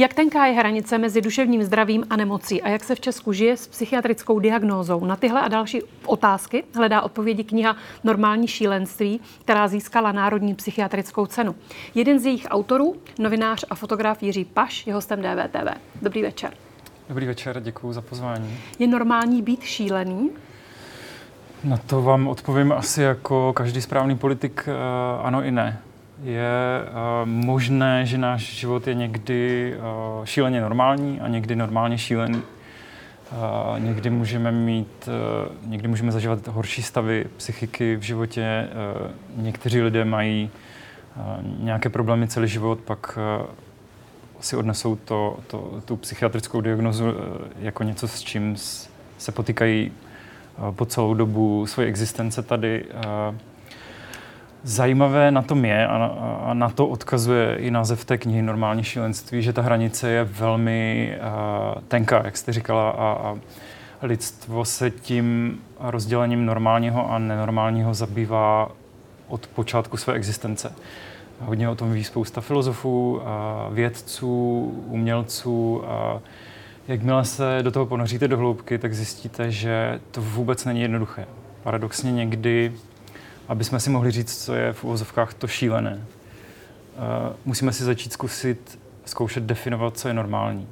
Jak tenká je hranice mezi duševním zdravím a nemocí a jak se v Česku žije s psychiatrickou diagnózou? Na tyhle a další otázky hledá odpovědi kniha Normální šílenství, která získala Národní psychiatrickou cenu. Jeden z jejich autorů, novinář a fotograf Jiří Paš, je hostem DVTV. Dobrý večer. Dobrý večer, děkuji za pozvání. Je normální být šílený? Na to vám odpovím asi jako každý správný politik uh, ano i ne. Je uh, možné, že náš život je někdy uh, šíleně normální a někdy normálně šílený. Uh, někdy můžeme mít, uh, někdy můžeme zažívat horší stavy psychiky v životě. Uh, někteří lidé mají uh, nějaké problémy celý život, pak uh, si odnesou to, to, tu psychiatrickou diagnozu jako něco, s čím se potýkají po celou dobu své existence tady. Zajímavé na tom je, a na to odkazuje i název té knihy Normální šílenství, že ta hranice je velmi tenká, jak jste říkala, a, lidstvo se tím rozdělením normálního a nenormálního zabývá od počátku své existence. Hodně o tom ví spousta filozofů, vědců, umělců. A Jakmile se do toho ponoříte do hloubky, tak zjistíte, že to vůbec není jednoduché. Paradoxně někdy, aby jsme si mohli říct, co je v uvozovkách to šílené, uh, musíme si začít zkusit zkoušet definovat, co je normální.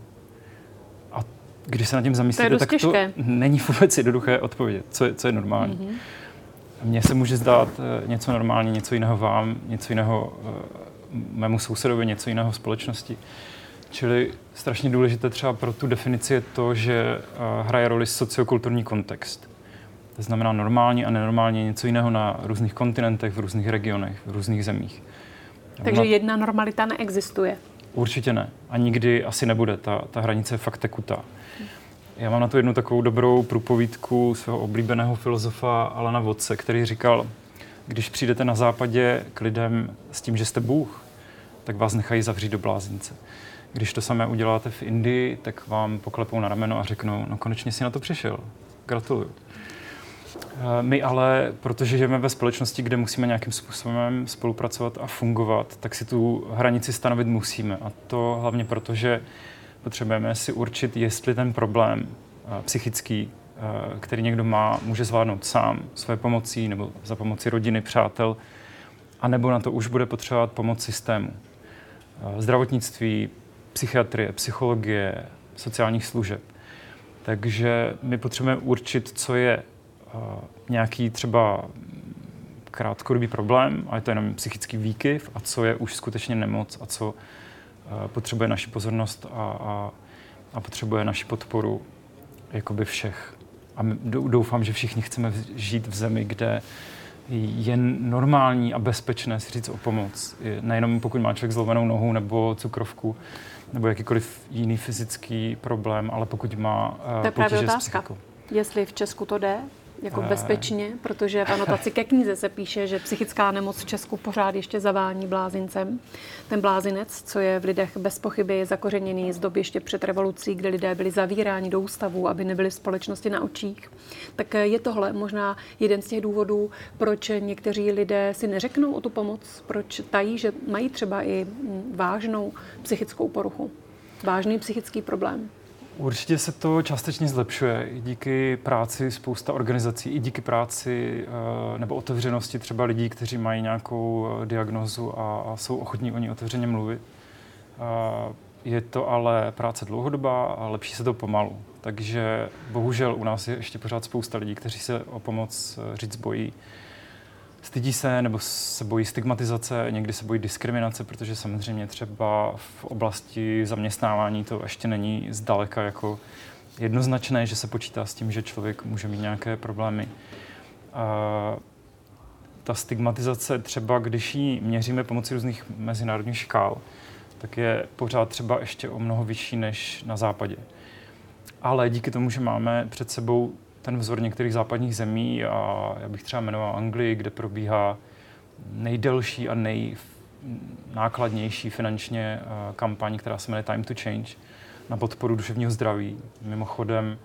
A když se nad tím zamyslíte, to tak těžké. to není vůbec jednoduché odpovědět, co je, co je normální. Mm-hmm. Mně se může zdát uh, něco normální, něco jiného vám, něco jiného uh, mému sousedovi, něco jiného společnosti. Čili strašně důležité třeba pro tu definici je to, že hraje roli sociokulturní kontext. To znamená normální a nenormální něco jiného na různých kontinentech, v různých regionech, v různých zemích. Takže jedna normalita neexistuje? Určitě ne. A nikdy asi nebude. Ta, ta hranice je fakt tekutá. Já mám na to jednu takovou dobrou průpovídku svého oblíbeného filozofa Alana Vodce, který říkal, když přijdete na západě k lidem s tím, že jste Bůh, tak vás nechají zavřít do blázince. Když to samé uděláte v Indii, tak vám poklepou na rameno a řeknou, no konečně si na to přišel. Gratuluju. Eh, my ale, protože žijeme ve společnosti, kde musíme nějakým způsobem spolupracovat a fungovat, tak si tu hranici stanovit musíme. A to hlavně proto, že potřebujeme si určit, jestli ten problém eh, psychický, eh, který někdo má, může zvládnout sám, své pomocí nebo za pomoci rodiny, přátel, anebo na to už bude potřebovat pomoc systému. Zdravotnictví, psychiatrie, psychologie, sociálních služeb. Takže my potřebujeme určit, co je nějaký třeba krátkodobý problém, a je to jenom psychický výkyv, a co je už skutečně nemoc a co uh, potřebuje naši pozornost a, a, a potřebuje naši podporu jakoby všech. A doufám, že všichni chceme žít v zemi, kde je normální a bezpečné si říct o pomoc. Nejenom pokud má člověk zlomenou nohu nebo cukrovku, nebo jakýkoliv jiný fyzický problém, ale pokud má uh, to je právě otázka. Jestli v Česku to jde, jako bezpečně, protože v anotaci ke knize se píše, že psychická nemoc v Česku pořád ještě zavání blázincem. Ten blázinec, co je v lidech bez pochyby zakořeněný z doby ještě před revolucí, kdy lidé byli zavíráni do ústavu, aby nebyli v společnosti na očích, tak je tohle možná jeden z těch důvodů, proč někteří lidé si neřeknou o tu pomoc, proč tají, že mají třeba i vážnou psychickou poruchu, vážný psychický problém. Určitě se to částečně zlepšuje i díky práci spousta organizací, i díky práci eh, nebo otevřenosti třeba lidí, kteří mají nějakou eh, diagnozu a, jsou ochotní o ní otevřeně mluvit. Eh, je to ale práce dlouhodobá a lepší se to pomalu. Takže bohužel u nás je ještě pořád spousta lidí, kteří se o pomoc říct bojí stydí se nebo se bojí stigmatizace, někdy se bojí diskriminace, protože samozřejmě třeba v oblasti zaměstnávání to ještě není zdaleka jako jednoznačné, že se počítá s tím, že člověk může mít nějaké problémy. A ta stigmatizace třeba, když ji měříme pomocí různých mezinárodních škál, tak je pořád třeba ještě o mnoho vyšší než na západě. Ale díky tomu, že máme před sebou ten vzor některých západních zemí a já bych třeba jmenoval Anglii, kde probíhá nejdelší a nejnákladnější finančně eh, kampaň, která se jmenuje Time to Change na podporu duševního zdraví. Mimochodem,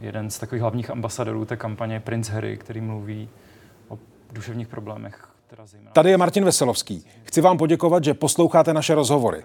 jeden z takových hlavních ambasadorů té kampaně je Prince Harry, který mluví o duševních problémech. Tady je Martin Veselovský. Chci vám poděkovat, že posloucháte naše rozhovory.